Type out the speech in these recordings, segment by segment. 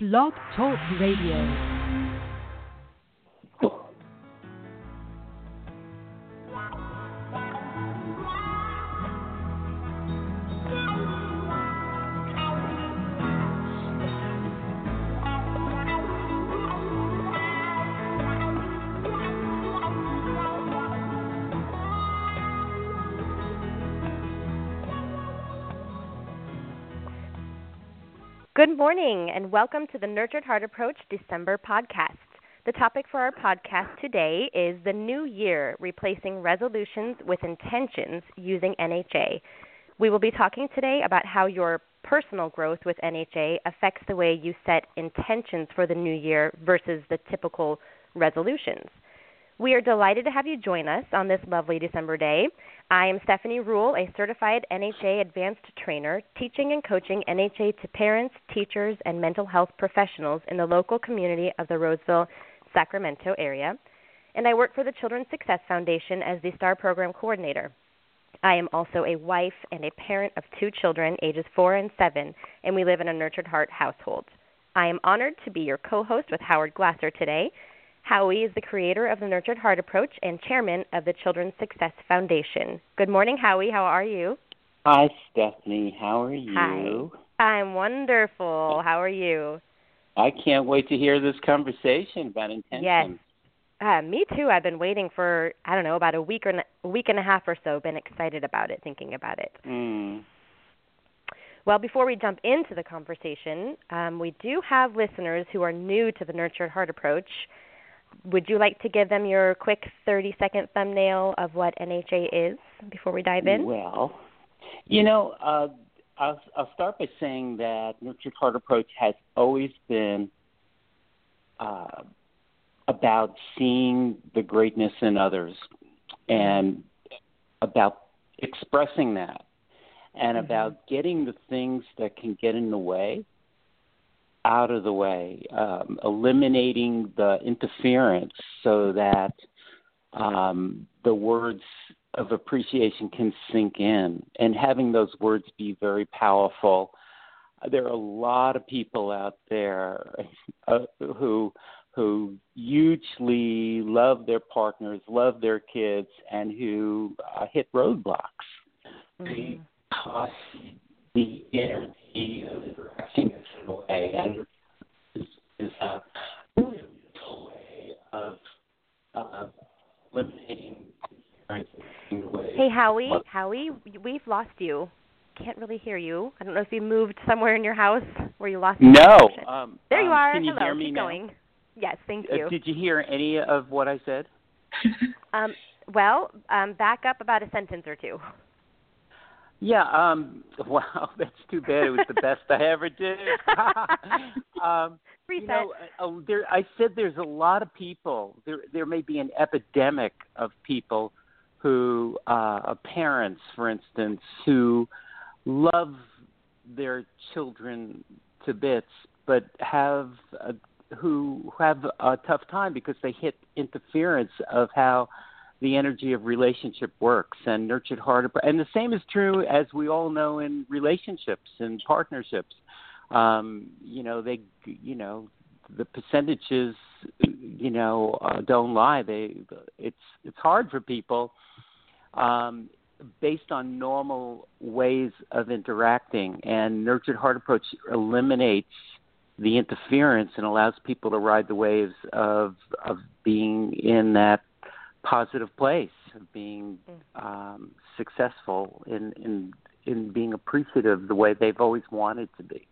Blog Talk Radio. Good morning, and welcome to the Nurtured Heart Approach December podcast. The topic for our podcast today is the new year, replacing resolutions with intentions using NHA. We will be talking today about how your personal growth with NHA affects the way you set intentions for the new year versus the typical resolutions. We are delighted to have you join us on this lovely December day. I am Stephanie Rule, a certified NHA advanced trainer, teaching and coaching NHA to parents, teachers, and mental health professionals in the local community of the Roseville, Sacramento area. And I work for the Children's Success Foundation as the STAR Program Coordinator. I am also a wife and a parent of two children, ages four and seven, and we live in a nurtured heart household. I am honored to be your co host with Howard Glasser today Howie is the creator of the Nurtured Heart Approach and chairman of the Children's Success Foundation. Good morning, Howie. How are you? Hi, Stephanie. How are you? Hi. I'm wonderful. How are you? I can't wait to hear this conversation about intentions. Yes. Uh, me too. I've been waiting for I don't know about a week or a week and a half or so. Been excited about it, thinking about it. Mm. Well, before we jump into the conversation, um, we do have listeners who are new to the Nurtured Heart Approach would you like to give them your quick 30 second thumbnail of what NHA is before we dive in? Well, you know, uh, I'll, I'll start by saying that Nurtured Heart Approach has always been uh, about seeing the greatness in others and about expressing that and mm-hmm. about getting the things that can get in the way out of the way, um, eliminating the interference so that um, the words of appreciation can sink in, and having those words be very powerful. There are a lot of people out there uh, who who hugely love their partners, love their kids, and who uh, hit roadblocks mm-hmm. because the energy of directing us in a way and is, is a really beautiful way of uh, eliminating Hey Howie, what? Howie, we've lost you. Can't really hear you. I don't know if you moved somewhere in your house where you lost. No. Um, there you um, are. Can you Hello. hear me Keep now? going. Yes, thank uh, you. Uh, did you hear any of what I said? um, well, um, back up about a sentence or two. Yeah, um wow, that's too bad. It was the best I ever did. um Reset. You know, uh, there I said there's a lot of people. There there may be an epidemic of people who uh parents for instance who love their children to bits but have a, who have a tough time because they hit interference of how the energy of relationship works and nurtured heart. And the same is true as we all know in relationships and partnerships. Um you know they you know the percentages you know uh, don't lie. They it's it's hard for people um based on normal ways of interacting. And nurtured heart approach eliminates the interference and allows people to ride the waves of of being in that positive place of being mm. um, successful in, in in being appreciative the way they've always wanted to be.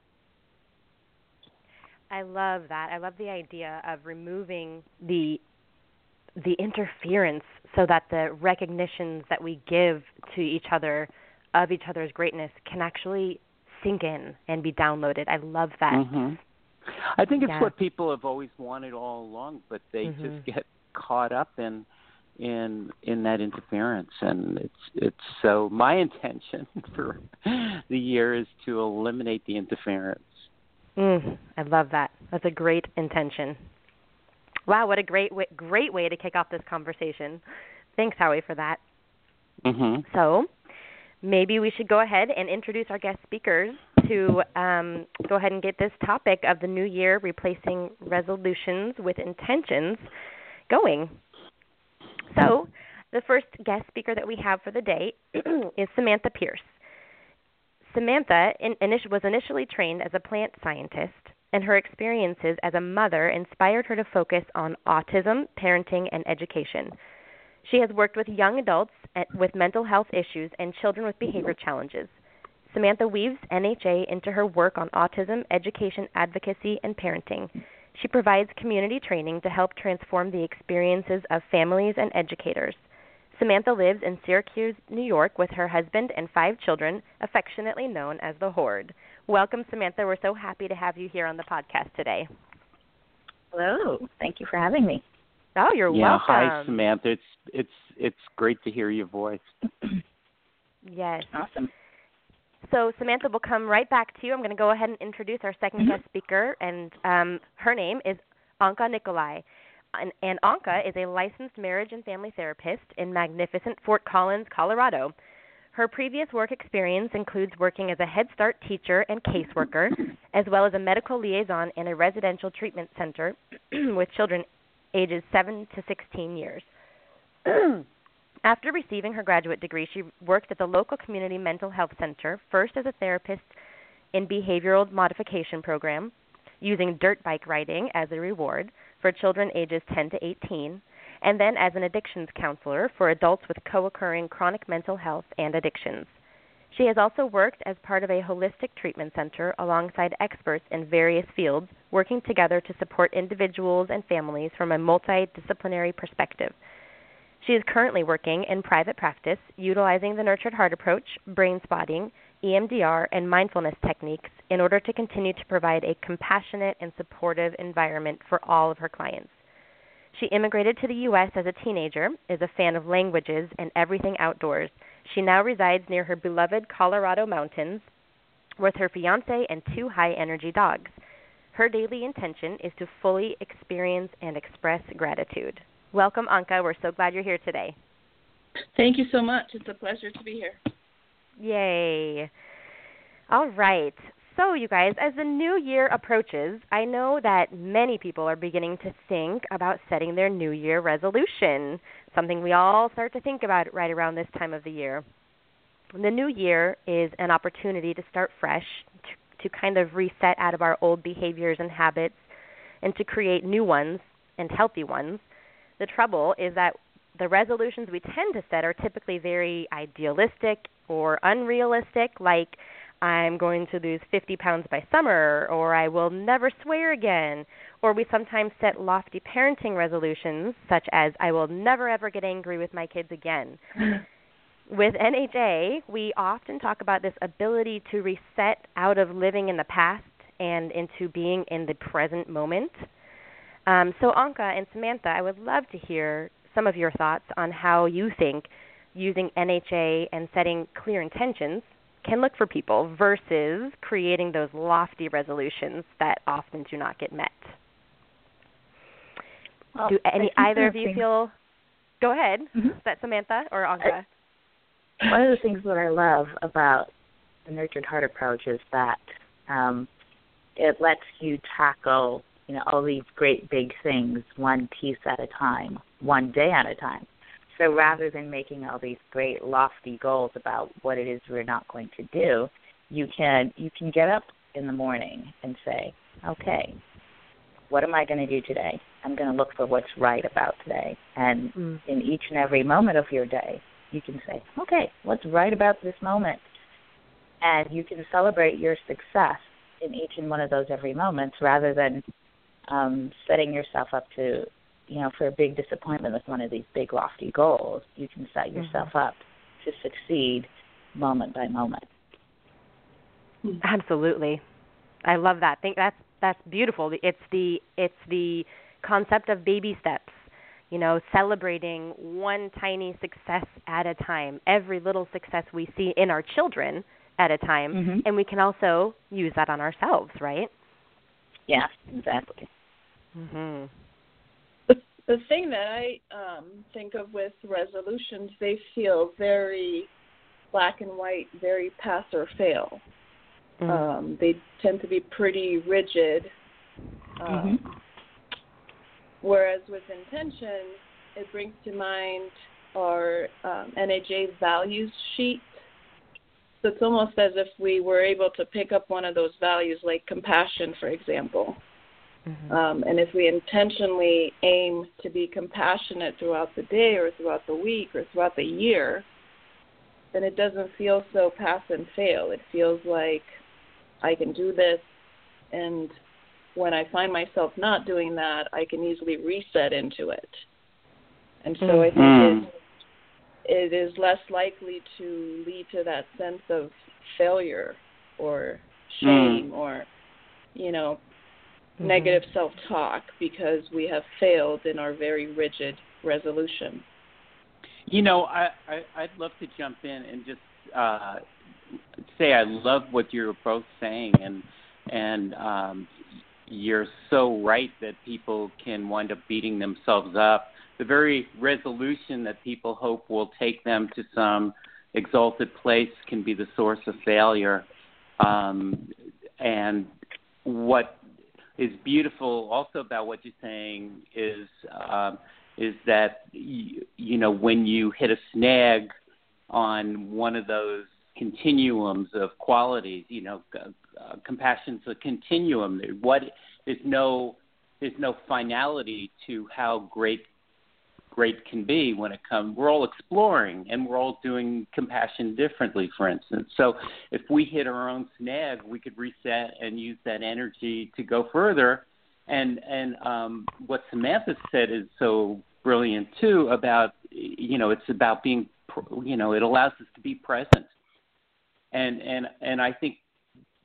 I love that. I love the idea of removing the the interference so that the recognitions that we give to each other of each other's greatness can actually sink in and be downloaded. I love that. Mm-hmm. I think it's yeah. what people have always wanted all along, but they mm-hmm. just get caught up in in in that interference. And it's it's so my intention for the year is to eliminate the interference. Mm, i love that. That's a great intention. Wow what a great way, great way to kick off this conversation. Thanks howie for that. Mm-hmm. so maybe we should go ahead and introduce our guest speakers to um, go ahead and get this topic of the new year replacing resolutions with intentions going. So, the first guest speaker that we have for the day is Samantha Pierce. Samantha in, was initially trained as a plant scientist, and her experiences as a mother inspired her to focus on autism, parenting, and education. She has worked with young adults with mental health issues and children with behavior challenges. Samantha weaves NHA into her work on autism, education, advocacy, and parenting. She provides community training to help transform the experiences of families and educators. Samantha lives in Syracuse, New York, with her husband and five children, affectionately known as the Horde. Welcome, Samantha. We're so happy to have you here on the podcast today. Hello. Thank you for having me. Oh, you're yeah, welcome. Hi, Samantha. It's it's it's great to hear your voice. yes. Awesome. So Samantha, we'll come right back to you. I'm going to go ahead and introduce our 2nd mm-hmm. guest speaker, and um, her name is Anca Niculae. And, and Anca is a licensed marriage and family therapist in magnificent Fort Collins, Colorado. Her previous work experience includes working as a Head Start teacher and caseworker, as well as a medical liaison in a residential treatment center with children ages 7 to 16 years. After receiving her graduate degree, she worked at the local community mental health center, first as a therapist in behavioral modification program, using dirt bike riding as a reward for children ages 10 to 18, and then as an addictions counselor for adults with co occurring chronic mental health and addictions. She has also worked as part of a holistic treatment center alongside experts in various fields, working together to support individuals and families from a multidisciplinary perspective. She is currently working in private practice, utilizing the Nurtured Heart approach, Brainspotting, EMDR, and mindfulness techniques in order to continue to provide a compassionate and supportive environment for all of her clients. She immigrated to the U.S. as a teenager, is a fan of languages and everything outdoors. She now resides near her beloved Colorado mountains with her fiance and two high energy dogs. Her daily intention is to fully experience and express gratitude. Welcome, Anca. We're so glad you're here today. Thank you so much. It's a pleasure to be here. Yay. All right. So, you guys, as the new year approaches, I know that many people are beginning to think about setting their new year resolution, something we all start to think about right around this time of the year. The new year is an opportunity to start fresh, to, to kind of reset out of our old behaviors and habits, and to create new ones and healthy ones. The trouble is that the resolutions we tend to set are typically very idealistic or unrealistic, like I'm going to lose 50 pounds by summer, or I will never swear again. Or we sometimes set lofty parenting resolutions, such as I will never ever get angry with my kids again. with NHA, we often talk about this ability to reset out of living in the past and into being in the present moment. Um, so, Anca and Samantha, I would love to hear some of your thoughts on how you think using NHA and setting clear intentions can look for people versus creating those lofty resolutions that often do not get met. Well, do any either of you feel? Go ahead. Mm-hmm. Is that Samantha or Anka? One of the things that I love about the nurtured heart approach is that um, it lets you tackle you know all these great big things one piece at a time, one day at a time. So rather than making all these great lofty goals about what it is we're not going to do, you can you can get up in the morning and say, okay, what am I going to do today? I'm going to look for what's right about today. And mm. in each and every moment of your day, you can say, okay, what's right about this moment? And you can celebrate your success in each and one of those every moments rather than um, setting yourself up to you know, for a big disappointment with one of these big lofty goals, you can set mm-hmm. yourself mm-hmm. up to succeed moment by moment. Absolutely. I love that. Think that's that's beautiful. It's the it's the concept of baby steps. You know, celebrating one tiny success at a time, every little success we see in our children at a time, mm-hmm. and we can also use that on ourselves, right? Yeah, exactly. Mhm the thing that I um, think of with resolutions, they feel very black and white, very pass or fail. Mm-hmm. Um, they tend to be pretty rigid. Um, mm-hmm. Whereas with intention, it brings to mind our um, NHA values sheet. So it's almost as if we were able to pick up one of those values, like compassion, for example. Mm-hmm. Um, and if we intentionally aim to be compassionate throughout the day or throughout the week or throughout the year, then it doesn't feel so pass and fail. It feels like I can do this, and when I find myself not doing that, I can easily reset into it. And so I think mm. it, it is less likely to lead to that sense of failure or shame mm. or, you know, mm-hmm. negative self talk because we have failed in our very rigid resolution. You know, I, I I'd love to jump in and just uh, say I love what you're both saying, and and um, you're so right that people can wind up beating themselves up. The very resolution that people hope will take them to some exalted place can be the source of failure. Um, and what is beautiful also about what you're saying is um, is that you, you know when you hit a snag on one of those continuums of qualities, you know, uh, compassion's a continuum. What there's no there's no finality to how great great can be when it comes. We're all exploring and we're all doing compassion differently, for instance. So if we hit our own snag, we could reset and use that energy to go further. And and um, what Samantha said is so brilliant too about you know it's about being you know it allows us to be present. And and and I think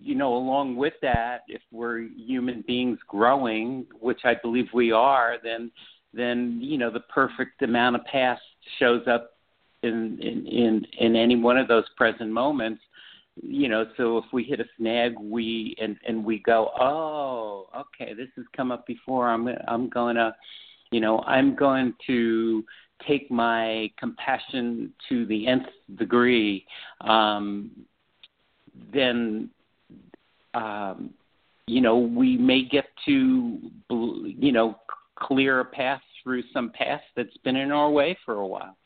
you know, along with that, if we're human beings growing, which I believe we are, then then you know the perfect amount of past shows up in in in, in any one of those present moments you know. So if we hit a snag we and and we go oh okay this has come up before. I'm i'm going to you know i'm going to take my compassion to the nth degree um then um you know we may get to you know clear a path through some past that's been in our way for a while.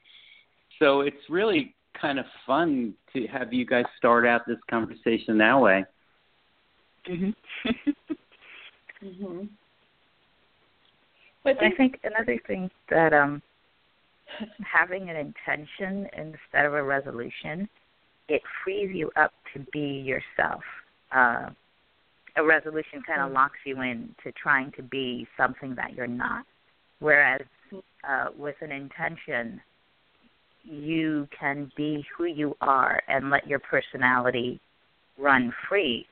So it's really kind of fun to have you guys start out this conversation that way. Mhm. mhm. But I think another thing that um having an intention instead of a resolution, it frees you up to be yourself. Uh, a resolution kind of mm. locks you in to trying to be something that you're not. Whereas uh, with an intention, you can be who you are and let your personality run free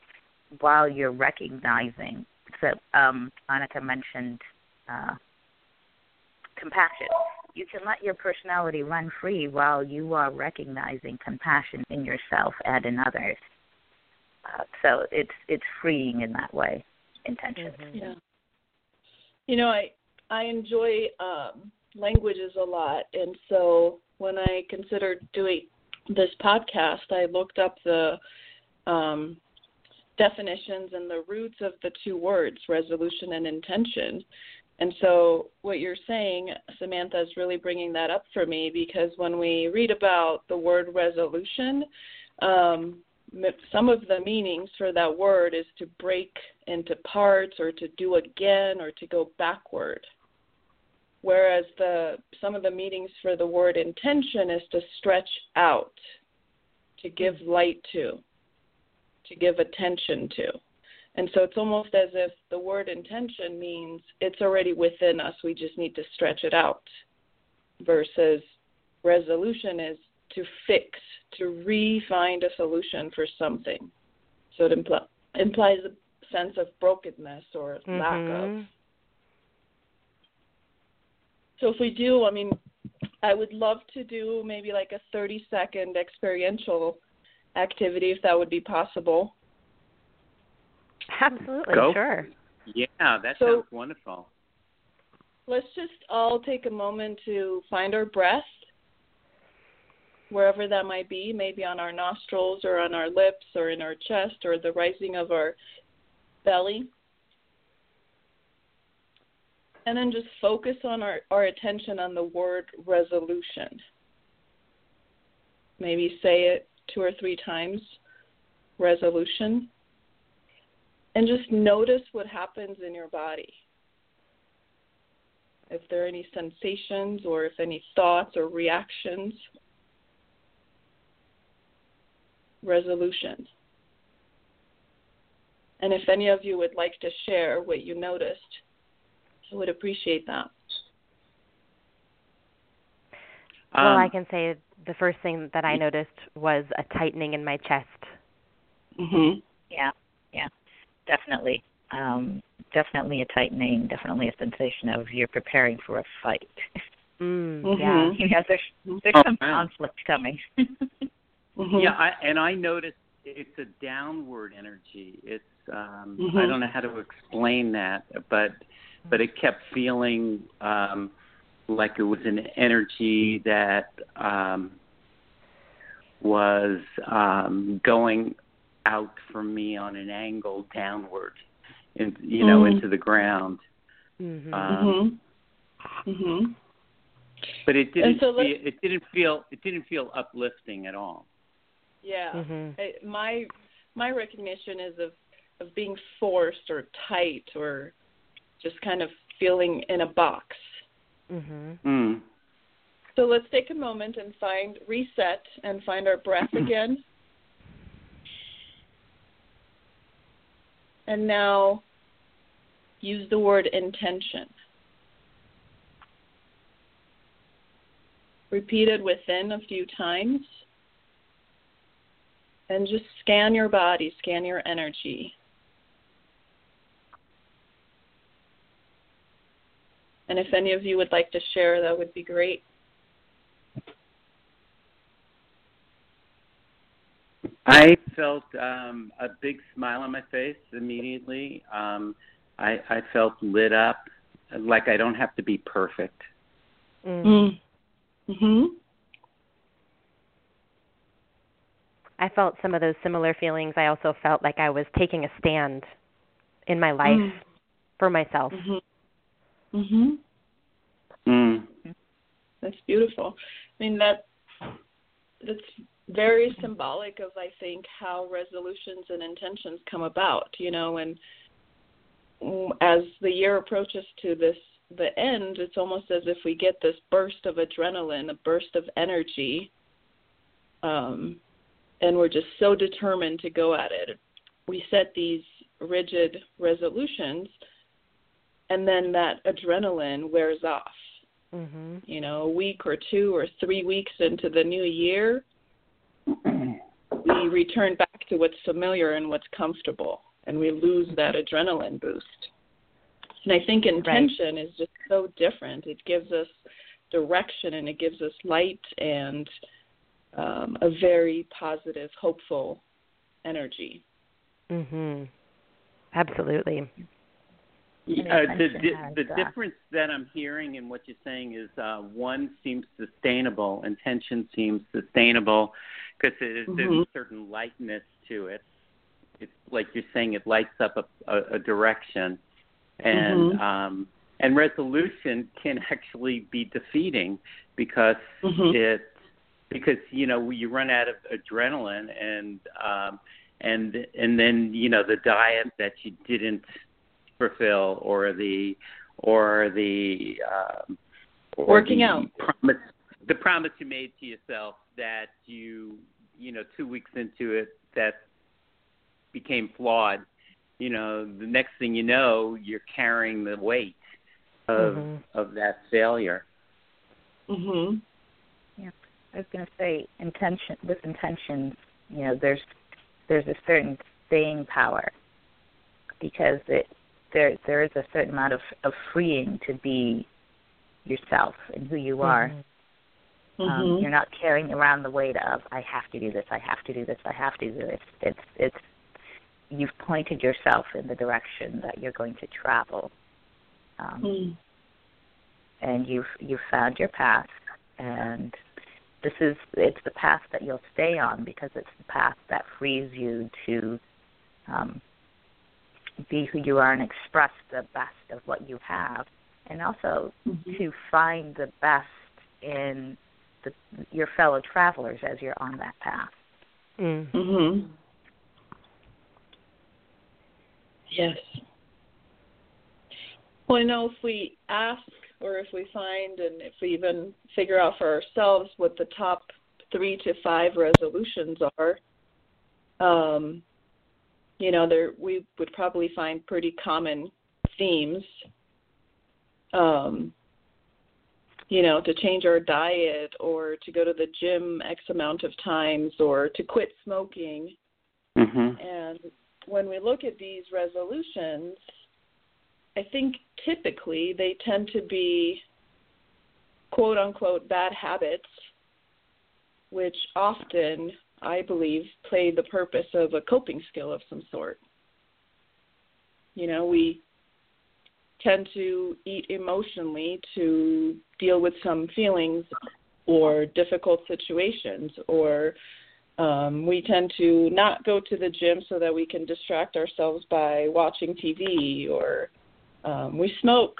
while you're recognizing. So, um, Annika mentioned uh, compassion. You can let your personality run free while you are recognizing compassion in yourself and in others. Uh, so it's it's freeing in that way. Intention. Mm-hmm. Yeah. You know, I I enjoy um, languages a lot, and so when I considered doing this podcast, I looked up the um, definitions and the roots of the two words, resolution and intention. And so, what you're saying, Samantha, is really bringing that up for me because when we read about the word resolution, um, some of the meanings for that word is to break into parts or to do again or to go backward. Whereas the some of the meanings for the word intention is to stretch out to give mm-hmm. light to to give attention to. And so it's almost as if the word intention means it's already within us we just need to stretch it out. Versus resolution is to fix to re-find a solution for something. So it impl- implies a sense of brokenness or mm-hmm. lack of. Mm-hmm. So if we do, I mean, I would love to do maybe like a 30 second experiential activity if that would be possible. Absolutely, Go. sure. Yeah, that so, sounds wonderful. Let's just all take a moment to find our breath wherever that might be, maybe on our nostrils or on our lips or in our chest or the rising of our belly. And then just focus on our, our attention on the word resolution. Maybe say it two or three times resolution. And just notice what happens in your body. If there are any sensations or if any thoughts or reactions. Resolution. And if any of you would like to share what you noticed, I would appreciate that. Well, Um, I can say the first thing that I noticed was a tightening in my chest. Mhm. Yeah, yeah, definitely. Um, definitely a tightening, definitely a sensation of you're preparing for a fight. Mm, Mhm. Yeah. you know, there's there's Oh, some conflict coming. Mhm. Yeah, I, and I noticed it's a downward energy. It's um, I Mhm. don't know how to explain that, but but it kept feeling um, like it was an energy that um, was um, going out from me on an angle downward, in, you know, Mm. into the ground. Mhm. Um, Mhm. Mhm. But it didn't so let's- feel, it didn't feel it didn't feel uplifting at all. Yeah. Mhm. I, my my recognition is of of being forced or tight or just kind of feeling in a box. Mhm. Mm. So let's take a moment and find reset and find our breath again. And now use the word intention. Repeat it within a few times. And just scan your body, scan your energy. And if any of you would like to share, that would be great. I felt um, a big smile on my face immediately. Um, I, I felt lit up, like I don't have to be perfect. Mm. Mhm. I felt some of those similar feelings. I also felt like I was taking a stand in my life Mm. for myself. Mhm. Mhm. Mm. That's beautiful. I mean that that's very symbolic of I think how resolutions and intentions come about, you know, and as the year approaches to this the end, it's almost as if we get this burst of adrenaline, a burst of energy. Um and we're just so determined to go at it. We set these rigid resolutions and then that adrenaline wears off Mhm. you know, a week or two or three weeks into the new year, we return back to what's familiar and what's comfortable, and we lose that adrenaline boost. And I think intention is just so different. It gives us direction and it gives us light and um, a very positive, hopeful energy. Mhm. Absolutely. Uh, the di- has, the uh, difference that I'm hearing in what you're saying is uh, one seems sustainable, intention seems sustainable because there's Mhm. a certain lightness to it. It's like you're saying it lights up a, a, a direction, and Mhm. um, and resolution can actually be defeating because Mhm. it because you know you run out of adrenaline and um, and and then you know the diet that you didn't fulfill or the or the um, or Working the out. promise the promise you made to yourself that you you know two weeks into it that became flawed you know the next thing you know you're carrying the weight of Mhm. of that failure Mhm. I was going to say intention with intentions. You know, there's there's a certain staying power because it there there is a certain amount of of freeing to be yourself and who you are. Mhm. Um, Mhm. you're not carrying around the weight of I have to do this, I have to do this, I have to do this. It's it's you've pointed yourself in the direction that you're going to travel, um, Mhm. and you've you've found your path, and this is it's the path that you'll stay on because it's the path that frees you to um, be who you are and express the best of what you have, and also mm-hmm. to find the best in the, your fellow travelers as you're on that path. Mm. Mhm. Yes. Well, I know if we ask or if we find and if we even figure out for ourselves what the top three to five resolutions are, um, you know, there we would probably find pretty common themes. Um, you know, to change our diet or to go to the gym X amount of times or to quit smoking. Mhm. And when we look at these resolutions, I think typically they tend to be quote unquote bad habits, which often, I believe, play the purpose of a coping skill of some sort. You know, we tend to eat emotionally to deal with some feelings or difficult situations or um, we tend to not go to the gym so that we can distract ourselves by watching TV or um, we smoke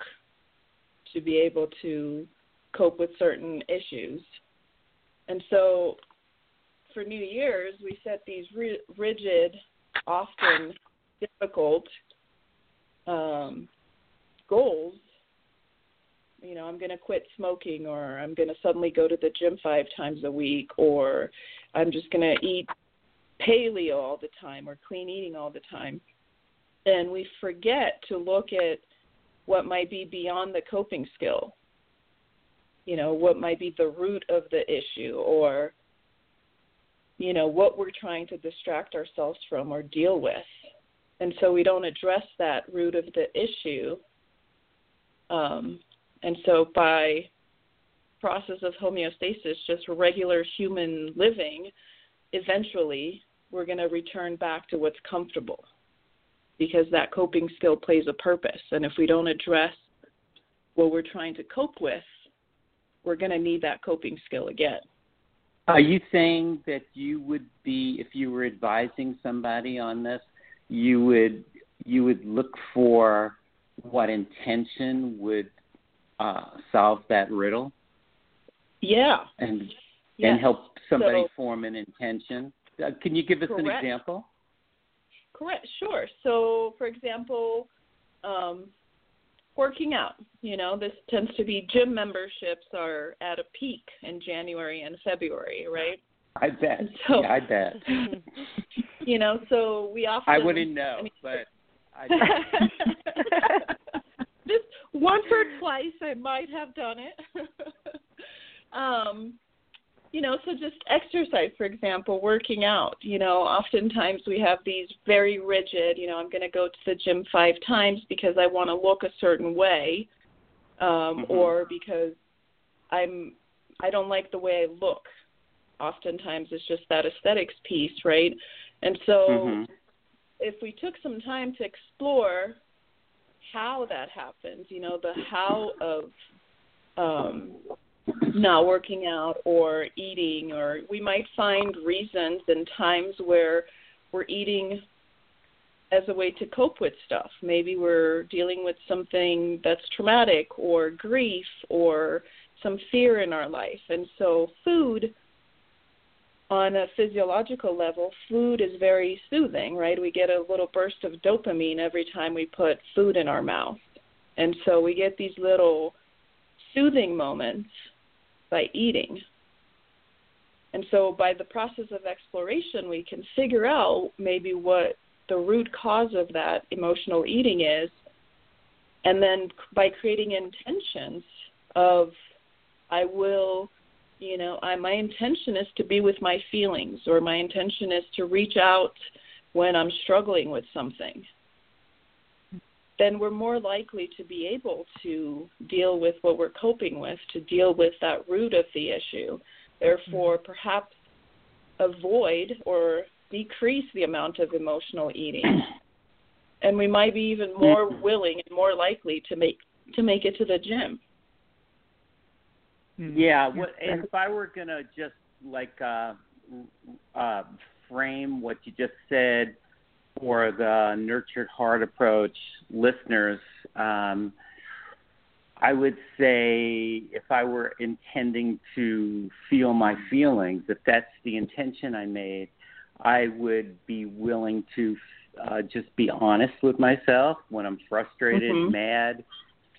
to be able to cope with certain issues. And so for New Year's, we set these ri- rigid, often difficult um, goals. You know, I'm going to quit smoking, or I'm going to suddenly go to the gym five times a week, or I'm just going to eat paleo all the time, or clean eating all the time. And we forget to look at what might be beyond the coping skill. You know, what might be the root of the issue, or you know, what we're trying to distract ourselves from or deal with. And so we don't address that root of the issue. Um, and so by process of homeostasis, just regular human living, eventually we're going to return back to what's comfortable because that coping skill plays a purpose. And if we don't address what we're trying to cope with, we're going to need that coping skill again. Are you saying that you would be, if you were advising somebody on this, you would you would look for what intention would uh, solve that riddle? Yeah. And yes. and help somebody So- form an intention. Uh, can you give us an example? Correct. Sure. So, for example, um, working out. You know, this tends to be gym memberships are at a peak in January and February, right? I bet. So- yeah, I bet. You know, so we often I wouldn't know, I mean- but I just once or twice I might have done it. um, you know, so just exercise, for example, working out. You know, oftentimes we have these very rigid. You know, I'm going to go to the gym five times because I want to look a certain way, um, Mhm. or because I'm I don't like the way I look. Oftentimes it's just that aesthetics piece, right? And so Mhm. if we took some time to explore how that happens, you know, the how of um, not working out or eating, or we might find reasons and times where we're eating as a way to cope with stuff. Maybe we're dealing with something that's traumatic or grief or some fear in our life. And so, food on a physiological level, food is very soothing, right? We get a little burst of dopamine every time we put food in our mouth. And so we get these little soothing moments by eating. And so by the process of exploration, we can figure out maybe what the root cause of that emotional eating is. And then by creating intentions of, I will you know I, my intention is to be with my feelings or my intention is to reach out when i'm struggling with something then we're more likely to be able to deal with what we're coping with to deal with that root of the issue. Therefore perhaps avoid or decrease the amount of emotional eating. And we might be even more willing and more likely to make to make it to the gym. Mm. Yeah, what, and if I were gonna just like uh, uh, frame what you just said for the nurtured heart approach listeners, um, I would say if I were intending to feel my feelings, if that's the intention I made, I would be willing to uh, just be honest with myself when I'm frustrated, Mhm. mad,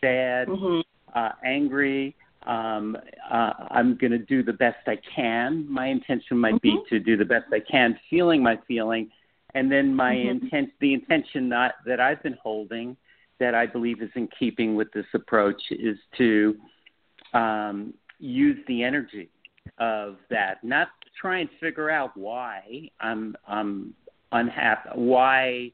sad, Mhm. uh, angry. Um, uh, I'm going to do the best I can. My intention might be Mhm. to do the best I can, feeling my feeling, and then my Mhm. intent, the intention not, that I've been holding, that I believe is in keeping with this approach, is to um, use the energy of that, not to try and figure out why I'm I'm unhappy, why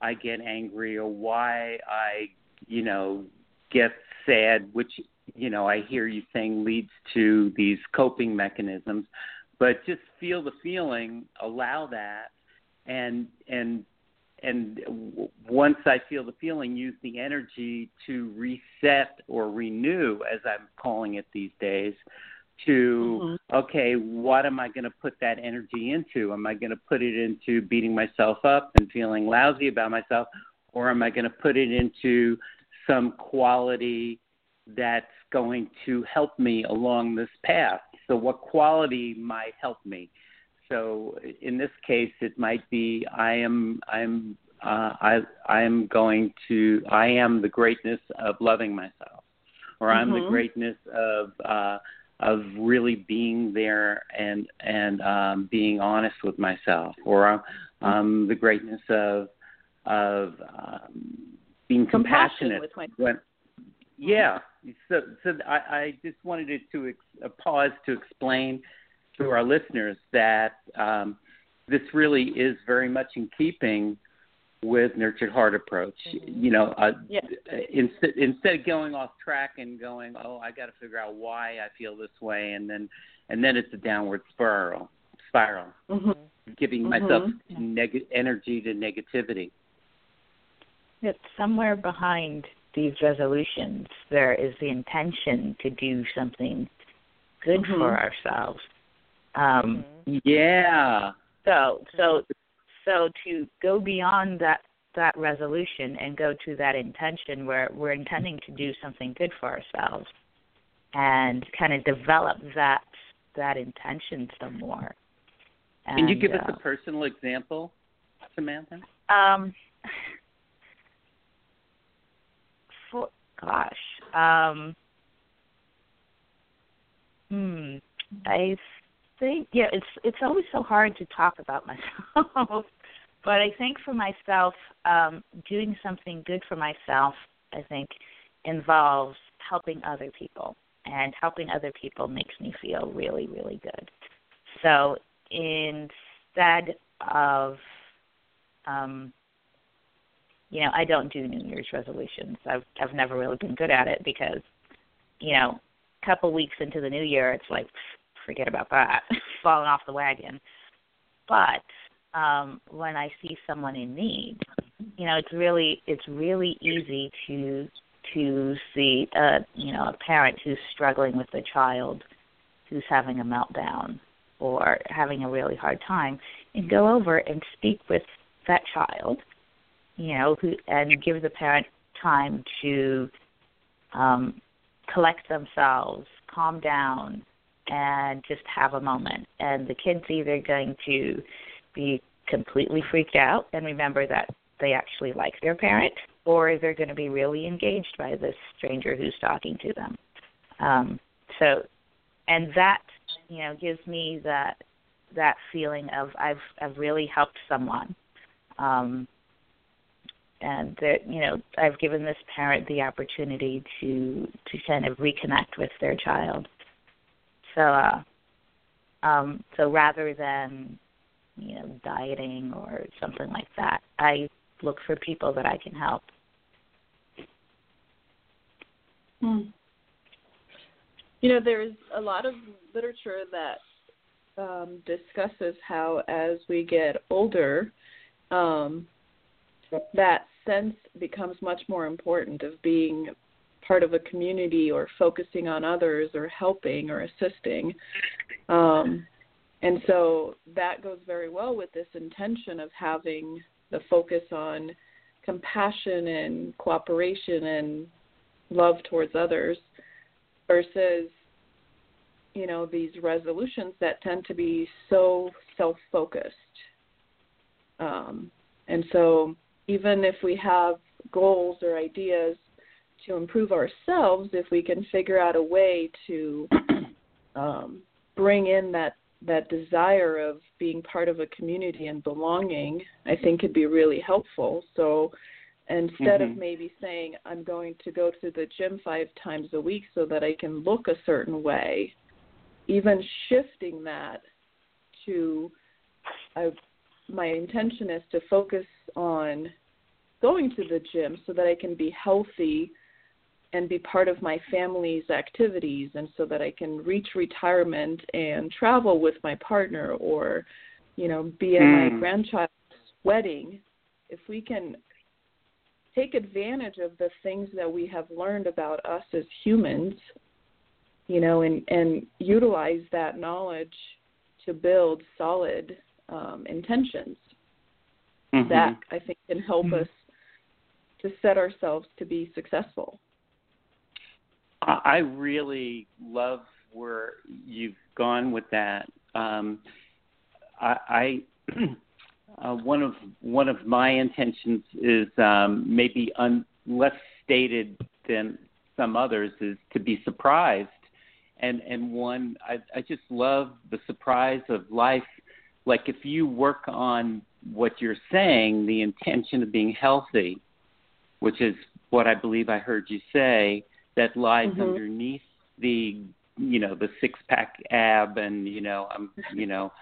I get angry, or why I you know get sad, which you know I hear you saying leads to these coping mechanisms. But just feel the feeling, allow that, and and and w- once I feel the feeling, use the energy to reset or renew, as I'm calling it these days, to mm-hmm. okay, what am I going to put that energy into? Am I going to put it into beating myself up and feeling lousy about myself, or am I going to put it into some quality that's going to help me along this path? So, what quality might help me? So, in this case, it might be I am I'm uh, I I am going to I am the greatness of loving myself, or I'm the Mhm. greatness of uh, of really being there and and um, being honest with myself, or I'm, I'm the greatness of of um, being Compassion compassionate. with when, yeah, so so I, I just wanted it to ex, pause to explain to our listeners that um, this really is very much in keeping with nurtured heart approach. You know, uh, Yeah. instead instead of going off track and going, oh, I got to figure out why I feel this way, and then and then it's a downward spiral. Spiral, Mhm. giving Mhm. myself neg- energy to negativity. It's somewhere behind these resolutions. There is the intention to do something good for ourselves. Um, Yeah, So so so to go beyond that that resolution and go to that intention where we're intending to do something good for ourselves and kind of develop that that intention some more. can you And, give us uh, a personal example, Samantha? Um, for gosh, um, hmm, I think yeah, it's it's always so hard to talk about myself, but I think for myself, um, doing something good for myself, I think involves helping other people, and helping other people makes me feel really really good. So instead of um you know, I don't do New Year's resolutions. I've I've never really been good at it because, you know, a couple weeks into the new year, it's like forget about that, falling off the wagon. But um when I see someone in need, you know, it's really it's really easy to to see a you know a parent who's struggling with a child who's having a meltdown or having a really hard time and go over and speak with that child you know, who and give the parent time to um, collect themselves, calm down, and just have a moment. And the kid's either going to be completely freaked out and remember that they actually like their parent, or they're going to be really engaged by this stranger who's talking to them. Um, so, and that you know gives me that that feeling of I've I've really helped someone. Um, and that you know I've given this parent the opportunity to to kind of reconnect with their child. So uh um so rather than you know dieting or something like that, I look for people that I can help. Hmm. You know, there's a lot of literature that um, discusses how, as we get older, um, that sense becomes much more important of being part of a community or focusing on others or helping or assisting. Um, and so that goes very well with this intention of having the focus on compassion and cooperation and love towards others versus you know these resolutions that tend to be so self-focused um, and so even if we have goals or ideas to improve ourselves if we can figure out a way to um, bring in that that desire of being part of a community and belonging, I think could be really helpful. So instead mm-hmm. of maybe saying I'm going to go to the gym five times a week so that I can look a certain way, even shifting that to I, my intention is to focus on going to the gym so that I can be healthy and be part of my family's activities and so that I can reach retirement and travel with my partner or you know be at mm. my grandchild's wedding if we can take advantage of the things that we have learned about us as humans you know and and utilize that knowledge to build solid um, intentions mm-hmm. that i think can help mm-hmm. us to set ourselves to be successful I really love where you've gone with that. Um, I, I uh, one of one of my intentions is um, maybe un, less stated than some others is to be surprised, and and one I, I just love the surprise of life. Like if you work on what you're saying, the intention of being healthy, which is what I believe I heard you say that lies mm-hmm. underneath the you know the six pack ab and you know um you know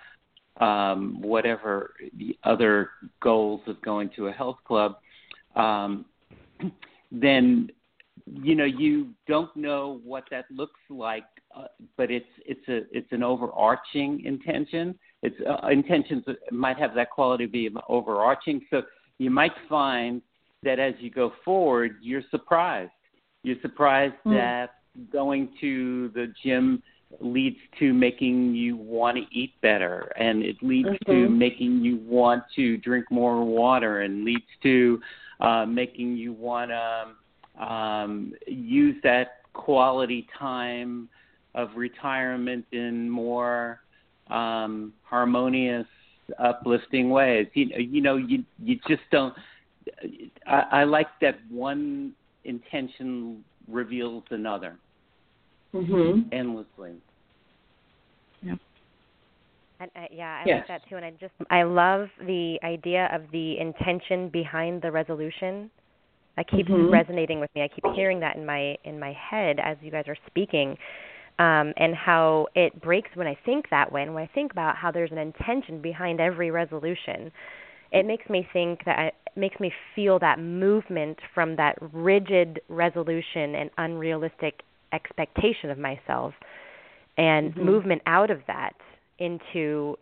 um whatever the other goals of going to a health club um then you know you don't know what that looks like uh, but it's it's a it's an overarching intention. It's uh, intentions might have that quality of being overarching. So you might find that as you go forward you're surprised you're surprised mm. that going to the gym leads to making you want to eat better and it leads mm-hmm. to making you want to drink more water and leads to uh, making you want to um, use that quality time of retirement in more um, harmonious, uplifting ways. You, you know, you you just don't. I, I like that one intention reveals another mm-hmm. endlessly. Yeah. And, uh, yeah, I yes. like that too. And I just I love the idea of the intention behind the resolution. I keep mm-hmm. resonating with me. I keep hearing that in my in my head as you guys are speaking, um, and how it breaks when I think that way. And when I think about how there's an intention behind every resolution, it makes me think that it makes me feel that movement from that rigid resolution and unrealistic expectation of myself and mm-hmm. movement out of that into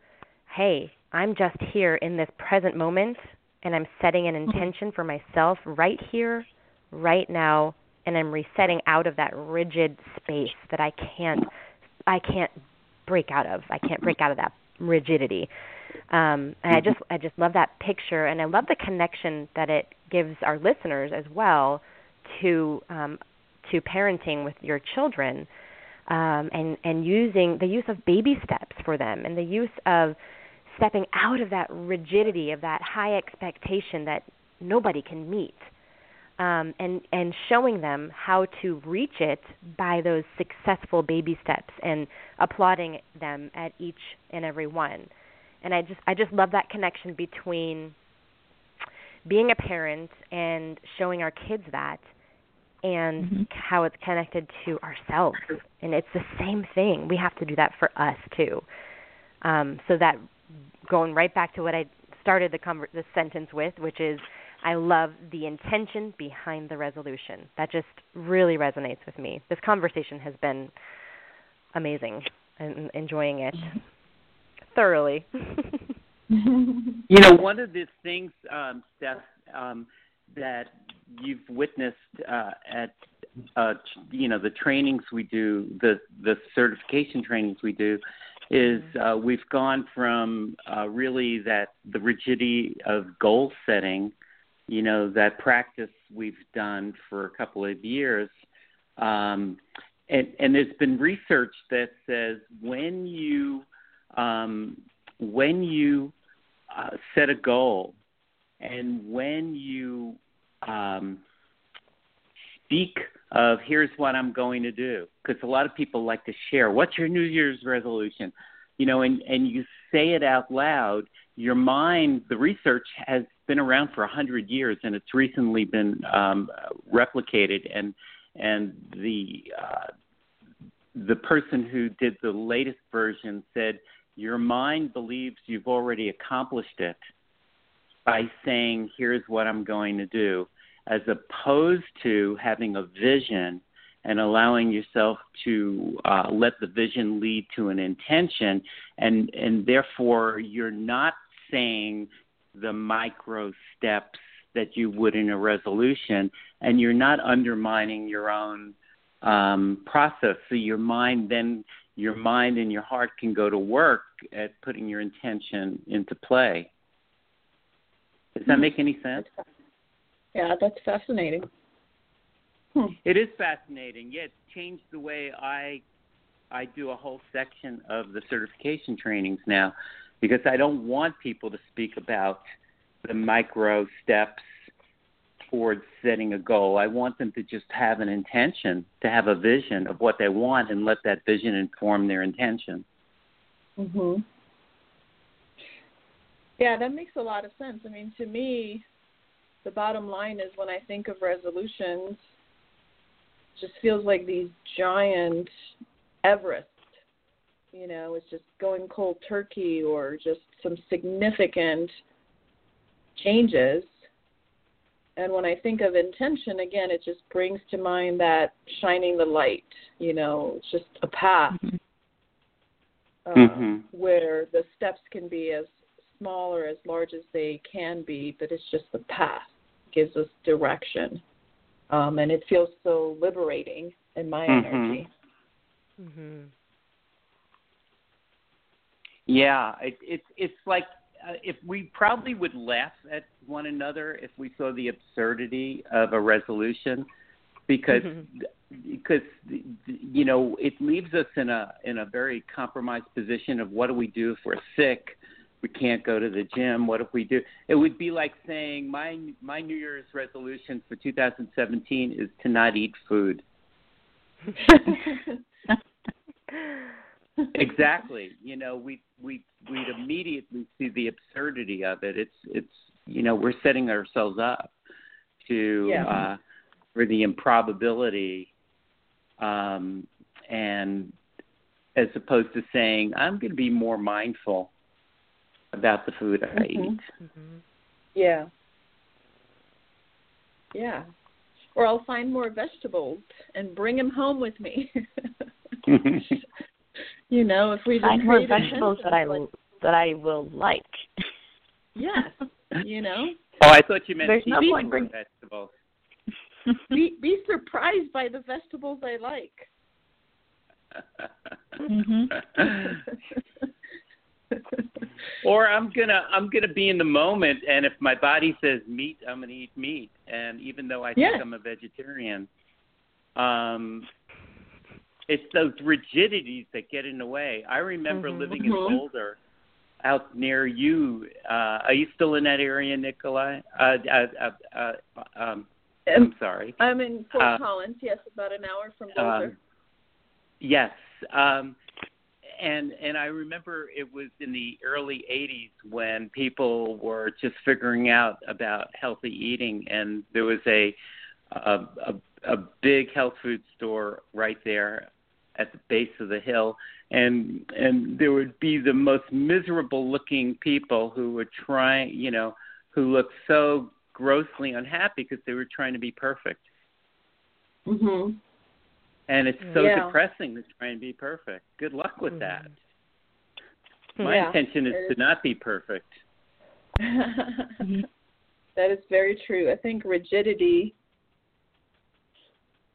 hey i'm just here in this present moment and i'm setting an mm-hmm. intention for myself right here right now and i'm resetting out of that rigid space that i can't i can't break out of i can't break out of that rigidity um, and I mm-hmm. just I just love that picture, and I love the connection that it gives our listeners as well to um, to parenting with your children, um, and and using the use of baby steps for them, and the use of stepping out of that rigidity of that high expectation that nobody can meet. Um, and and showing them how to reach it by those successful baby steps and applauding them at each and every one and I just I just love that connection between being a parent and showing our kids that and mm-hmm. how it's connected to ourselves. And it's the same thing. We have to do that for us too. Um, so that going right back to what I started the conver- the sentence with which is I love the intention behind the resolution. That just really resonates with me. This conversation has been amazing. And enjoying it. Mm-hmm thoroughly. you know, one of the things, um, Steph, um, that you've witnessed uh, at uh, you know the trainings we do, the the certification trainings we do, is Mm-hmm. uh, we've gone from uh, really that the rigidity of goal setting, you know, that practice we've done for a couple of years, um, and and there's been research that says when you um, when you uh, set a goal and when you um, speak of here's what I'm going to do because a lot of people like to share what's your New Year's resolution, you know, and and you say it out loud. Your mind, the research has been around for a hundred years and it's recently been um, replicated and and the uh, the person who did the latest version said your mind believes you've already accomplished it by saying here's what I'm going to do as opposed to having a vision and allowing yourself to uh, let the vision lead to an intention, and and therefore you're not saying the micro steps that you would in a resolution, and you're not undermining your own um, process. So your mind then your mind and your heart can go to work at putting your intention into play. Does that make any sense? Yeah, that's fascinating. Hmm. It is fascinating. Yeah, it's changed the way I I do a whole section of the certification trainings now because I don't want people to speak about the micro steps towards setting a goal. I want them to just have an intention, to have a vision of what they want and let that vision inform their intention. Mhm. Yeah, that makes a lot of sense. I mean, to me, the bottom line is when I think of resolutions, it just feels like these giant Everest. You know, it's just going cold turkey or just some significant changes. And when I think of intention, again, it just brings to mind that shining the light. You know, it's just a path uh, Mhm. where the steps can be as small or as large as they can be, but it's just the path gives us direction, um, and it feels so liberating in my Mhm. energy. Mhm. Yeah, it, it's it's like uh, if we probably would laugh at one another if we saw the absurdity of a resolution, because because you know it leaves us in a in a very compromised position of what do we do if we're sick, we can't go to the gym. What if we do? It would be like saying my my New Year's resolution for 2017 is to not eat food. exactly you know we we we'd immediately see the absurdity of it it's it's you know we're setting ourselves up to Yeah. uh for the improbability um and as opposed to saying i'm going to be more mindful about the food i Mhm. eat Mhm. yeah. Yeah. Or I'll find more vegetables and bring them home with me. you know, if we just Find more vegetables that I that I will like. yes, you know, oh i thought you meant There's no eating point more bring- vegetables be be surprised by the vegetables I like. Mhm. or I'm gonna I'm gonna be in the moment, and if my body says meat, I'm gonna eat meat. And even though I think Yes. I'm a vegetarian, um, it's those rigidities that get in the way. I remember Mhm. living in Mhm. Boulder, out near you. Uh, are you still in that area, Niculae? Uh, uh, uh, uh, um, I'm Um, sorry. I'm in Fort Uh, Collins, yes, about an hour from Boulder. Um, yes. Um, and and I remember it was in the early '80s when people were just figuring out about healthy eating, and there was a a, a, a big health food store right there at the base of the hill, and and there would be the most miserable looking people who were trying, you know, who looked so grossly unhappy because they were trying to be perfect. mhm. And it's so Yeah. depressing to try and be perfect. Good luck with that. My Yeah, intention is it to not be perfect. That is very true. I think rigidity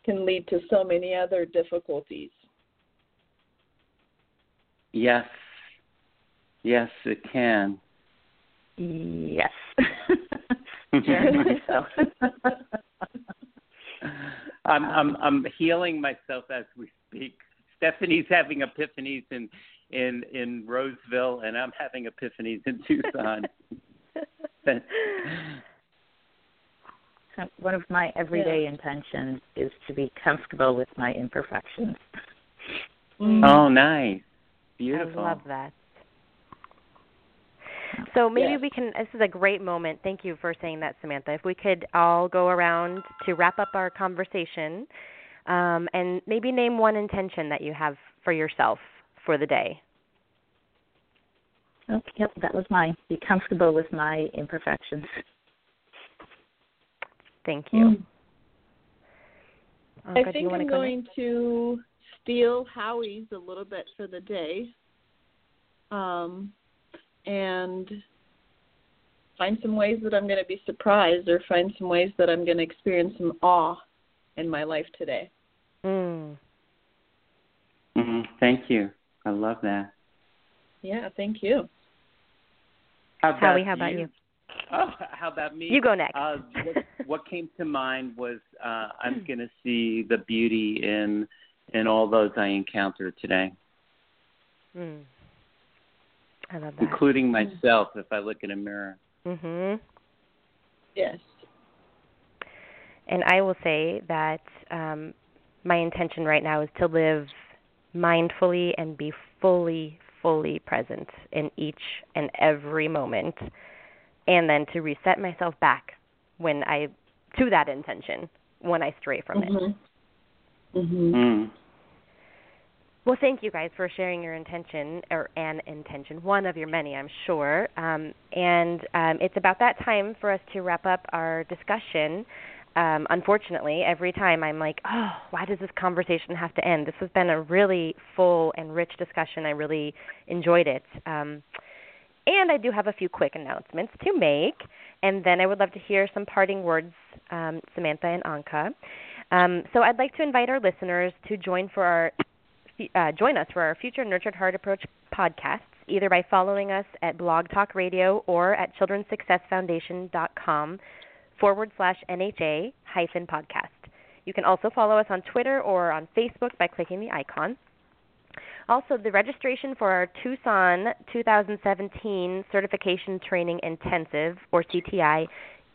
can lead to so many other difficulties. Yes. Yes, it can. Yes. I'm I'm I'm healing myself as we speak. Stephanie's having epiphanies in in in Roseville, and I'm having epiphanies in Tucson. One of my everyday yeah. intentions is to be comfortable with my imperfections. Mm. Oh, nice. Beautiful. I love that. So maybe we can. This is a great moment. Thank you for saying that, Samantha. If we could all go around to wrap up our conversation, um, and maybe name one intention that you have for yourself for the day. Oh, yep, that was mine. Be comfortable with my imperfections. Thank you. Mm. I think I'm going to steal Howie's a little bit for the day. Um, and find some ways that I'm going to be surprised or find some ways that I'm going to experience some awe in my life today. Mm. Mm-hmm. Thank you. I love that. Yeah, thank you. How about Howie, how about you? Oh, how about me? You go next. Uh, what, what came to mind was uh, I'm going to see the beauty in in all those I encounter today. Mm. I love that. Including myself if I look in a mirror. Mhm. Yes. And I will say that um my intention right now is to live mindfully and be fully fully present in each and every moment and then to reset myself back when I to that intention when I stray from mm-hmm. it. Mhm. Mm. Well, thank you guys for sharing your intention or an intention, one of your many, I'm sure. Um, and um, it's about that time for us to wrap up our discussion. Um, unfortunately, every time I'm like, oh, why does this conversation have to end? This has been a really full and rich discussion. I really enjoyed it. Um, and I do have a few quick announcements to make, and then I would love to hear some parting words, um, Samantha and Anca. Um, so I'd like to invite our listeners to join for our uh, join us for our future Nurtured Heart Approach podcasts, either by following us at Blog Talk Radio or at childrensuccessfoundation.com forward slash NHA hyphen podcast. You can also follow us on Twitter or on Facebook by clicking the icon. Also, the registration for our Tucson 2017 Certification Training Intensive, or CTI,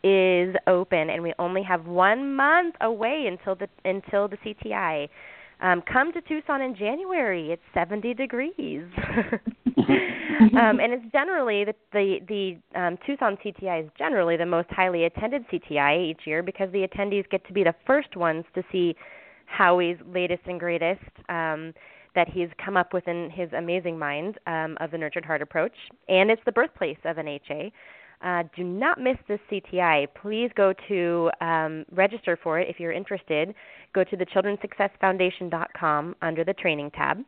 is open, and we only have one month away until the until the CTI. Um, come to Tucson in January. It's 70 degrees, um, and it's generally the the, the um, Tucson CTI is generally the most highly attended CTI each year because the attendees get to be the first ones to see Howie's latest and greatest um, that he's come up with in his amazing mind um, of the Nurtured Heart approach, and it's the birthplace of NHA. Uh, do not miss this CTI. Please go to um, register for it if you're interested. Go to the childrensuccessfoundation.com under the training tab.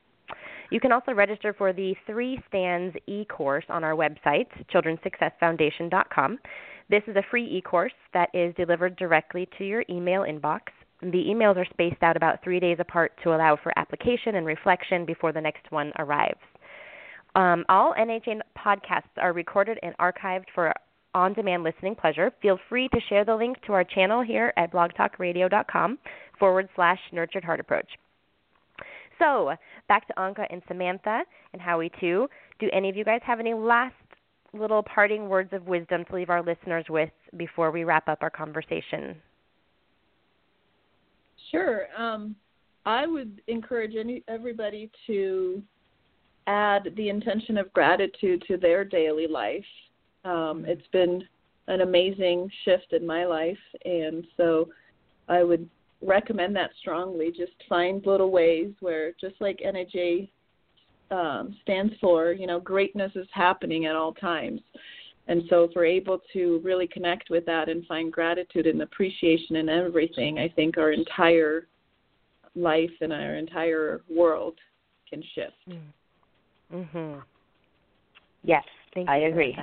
You can also register for the Three Stands e course on our website, childrensuccessfoundation.com. This is a free e course that is delivered directly to your email inbox. The emails are spaced out about three days apart to allow for application and reflection before the next one arrives. Um, all NHA podcasts are recorded and archived for on demand listening pleasure. Feel free to share the link to our channel here at blogtalkradio.com forward slash nurtured heart approach. So, back to Anca and Samantha and Howie, too. Do any of you guys have any last little parting words of wisdom to leave our listeners with before we wrap up our conversation? Sure. Um, I would encourage any, everybody to add the intention of gratitude to their daily life. Um, it's been an amazing shift in my life, and so I would recommend that strongly. Just find little ways where, just like NHA um, stands for, you know, greatness is happening at all times. And so, if we're able to really connect with that and find gratitude and appreciation in everything, I think our entire life and our entire world can shift. Mm. Mhm. Yes, Thank I agree.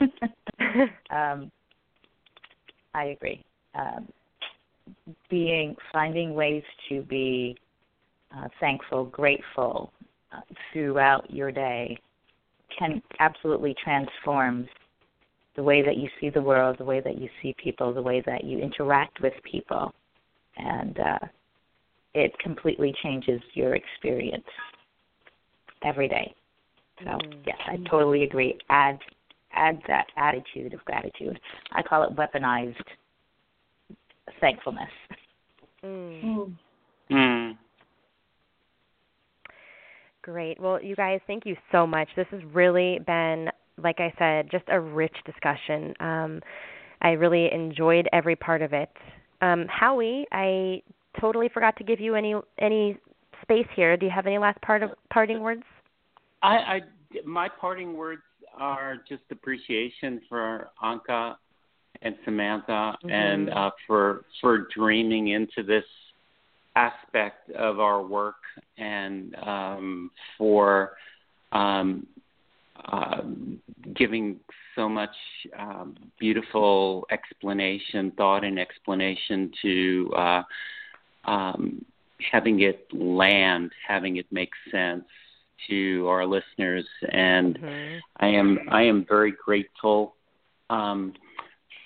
um, I agree. Um, being finding ways to be uh, thankful, grateful uh, throughout your day can absolutely transform the way that you see the world, the way that you see people, the way that you interact with people, and uh, it completely changes your experience every day. So mm-hmm. yes, I totally agree. Add add that attitude of gratitude. I call it weaponized thankfulness. Mm. Mm. Great. Well, you guys, thank you so much. This has really been, like I said, just a rich discussion. Um, I really enjoyed every part of it. Um, Howie, I totally forgot to give you any any space here. Do you have any last part of parting words? I, I my parting words are just appreciation for Anca and Samantha mm-hmm. and uh, for for dreaming into this aspect of our work and um, for um, uh, giving so much um, beautiful explanation, thought, and explanation to uh, um, having it land, having it make sense to our listeners, and mm-hmm. I am I am very grateful um,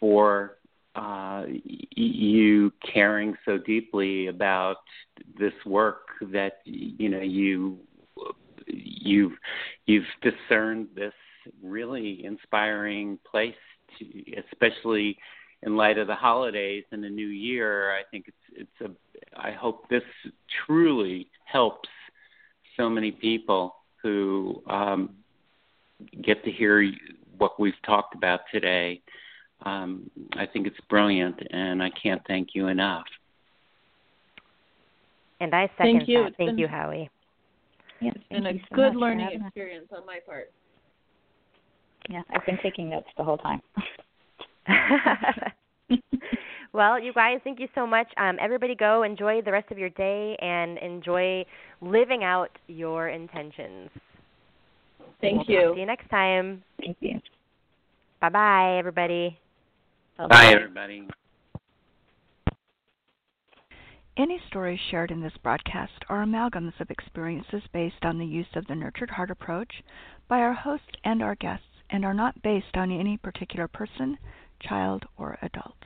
for uh, you caring so deeply about this work that you know you you've you've discerned this really inspiring place to, especially in light of the holidays and the new year i think it's it's a i hope this truly helps so many people who um get to hear what we've talked about today um, I think it's brilliant, and I can't thank you enough. And I second thank you. that. Thank been, you, Howie. Yeah, it's been a so good learning experience on my part. Yeah, I've been taking notes the whole time. well, you guys, thank you so much. Um, everybody, go enjoy the rest of your day and enjoy living out your intentions. Thank we'll you. See you next time. Thank you. Bye bye, everybody. Bye, Bye everybody. Any stories shared in this broadcast are amalgams of experiences based on the use of the Nurtured Heart approach by our hosts and our guests and are not based on any particular person, child, or adult.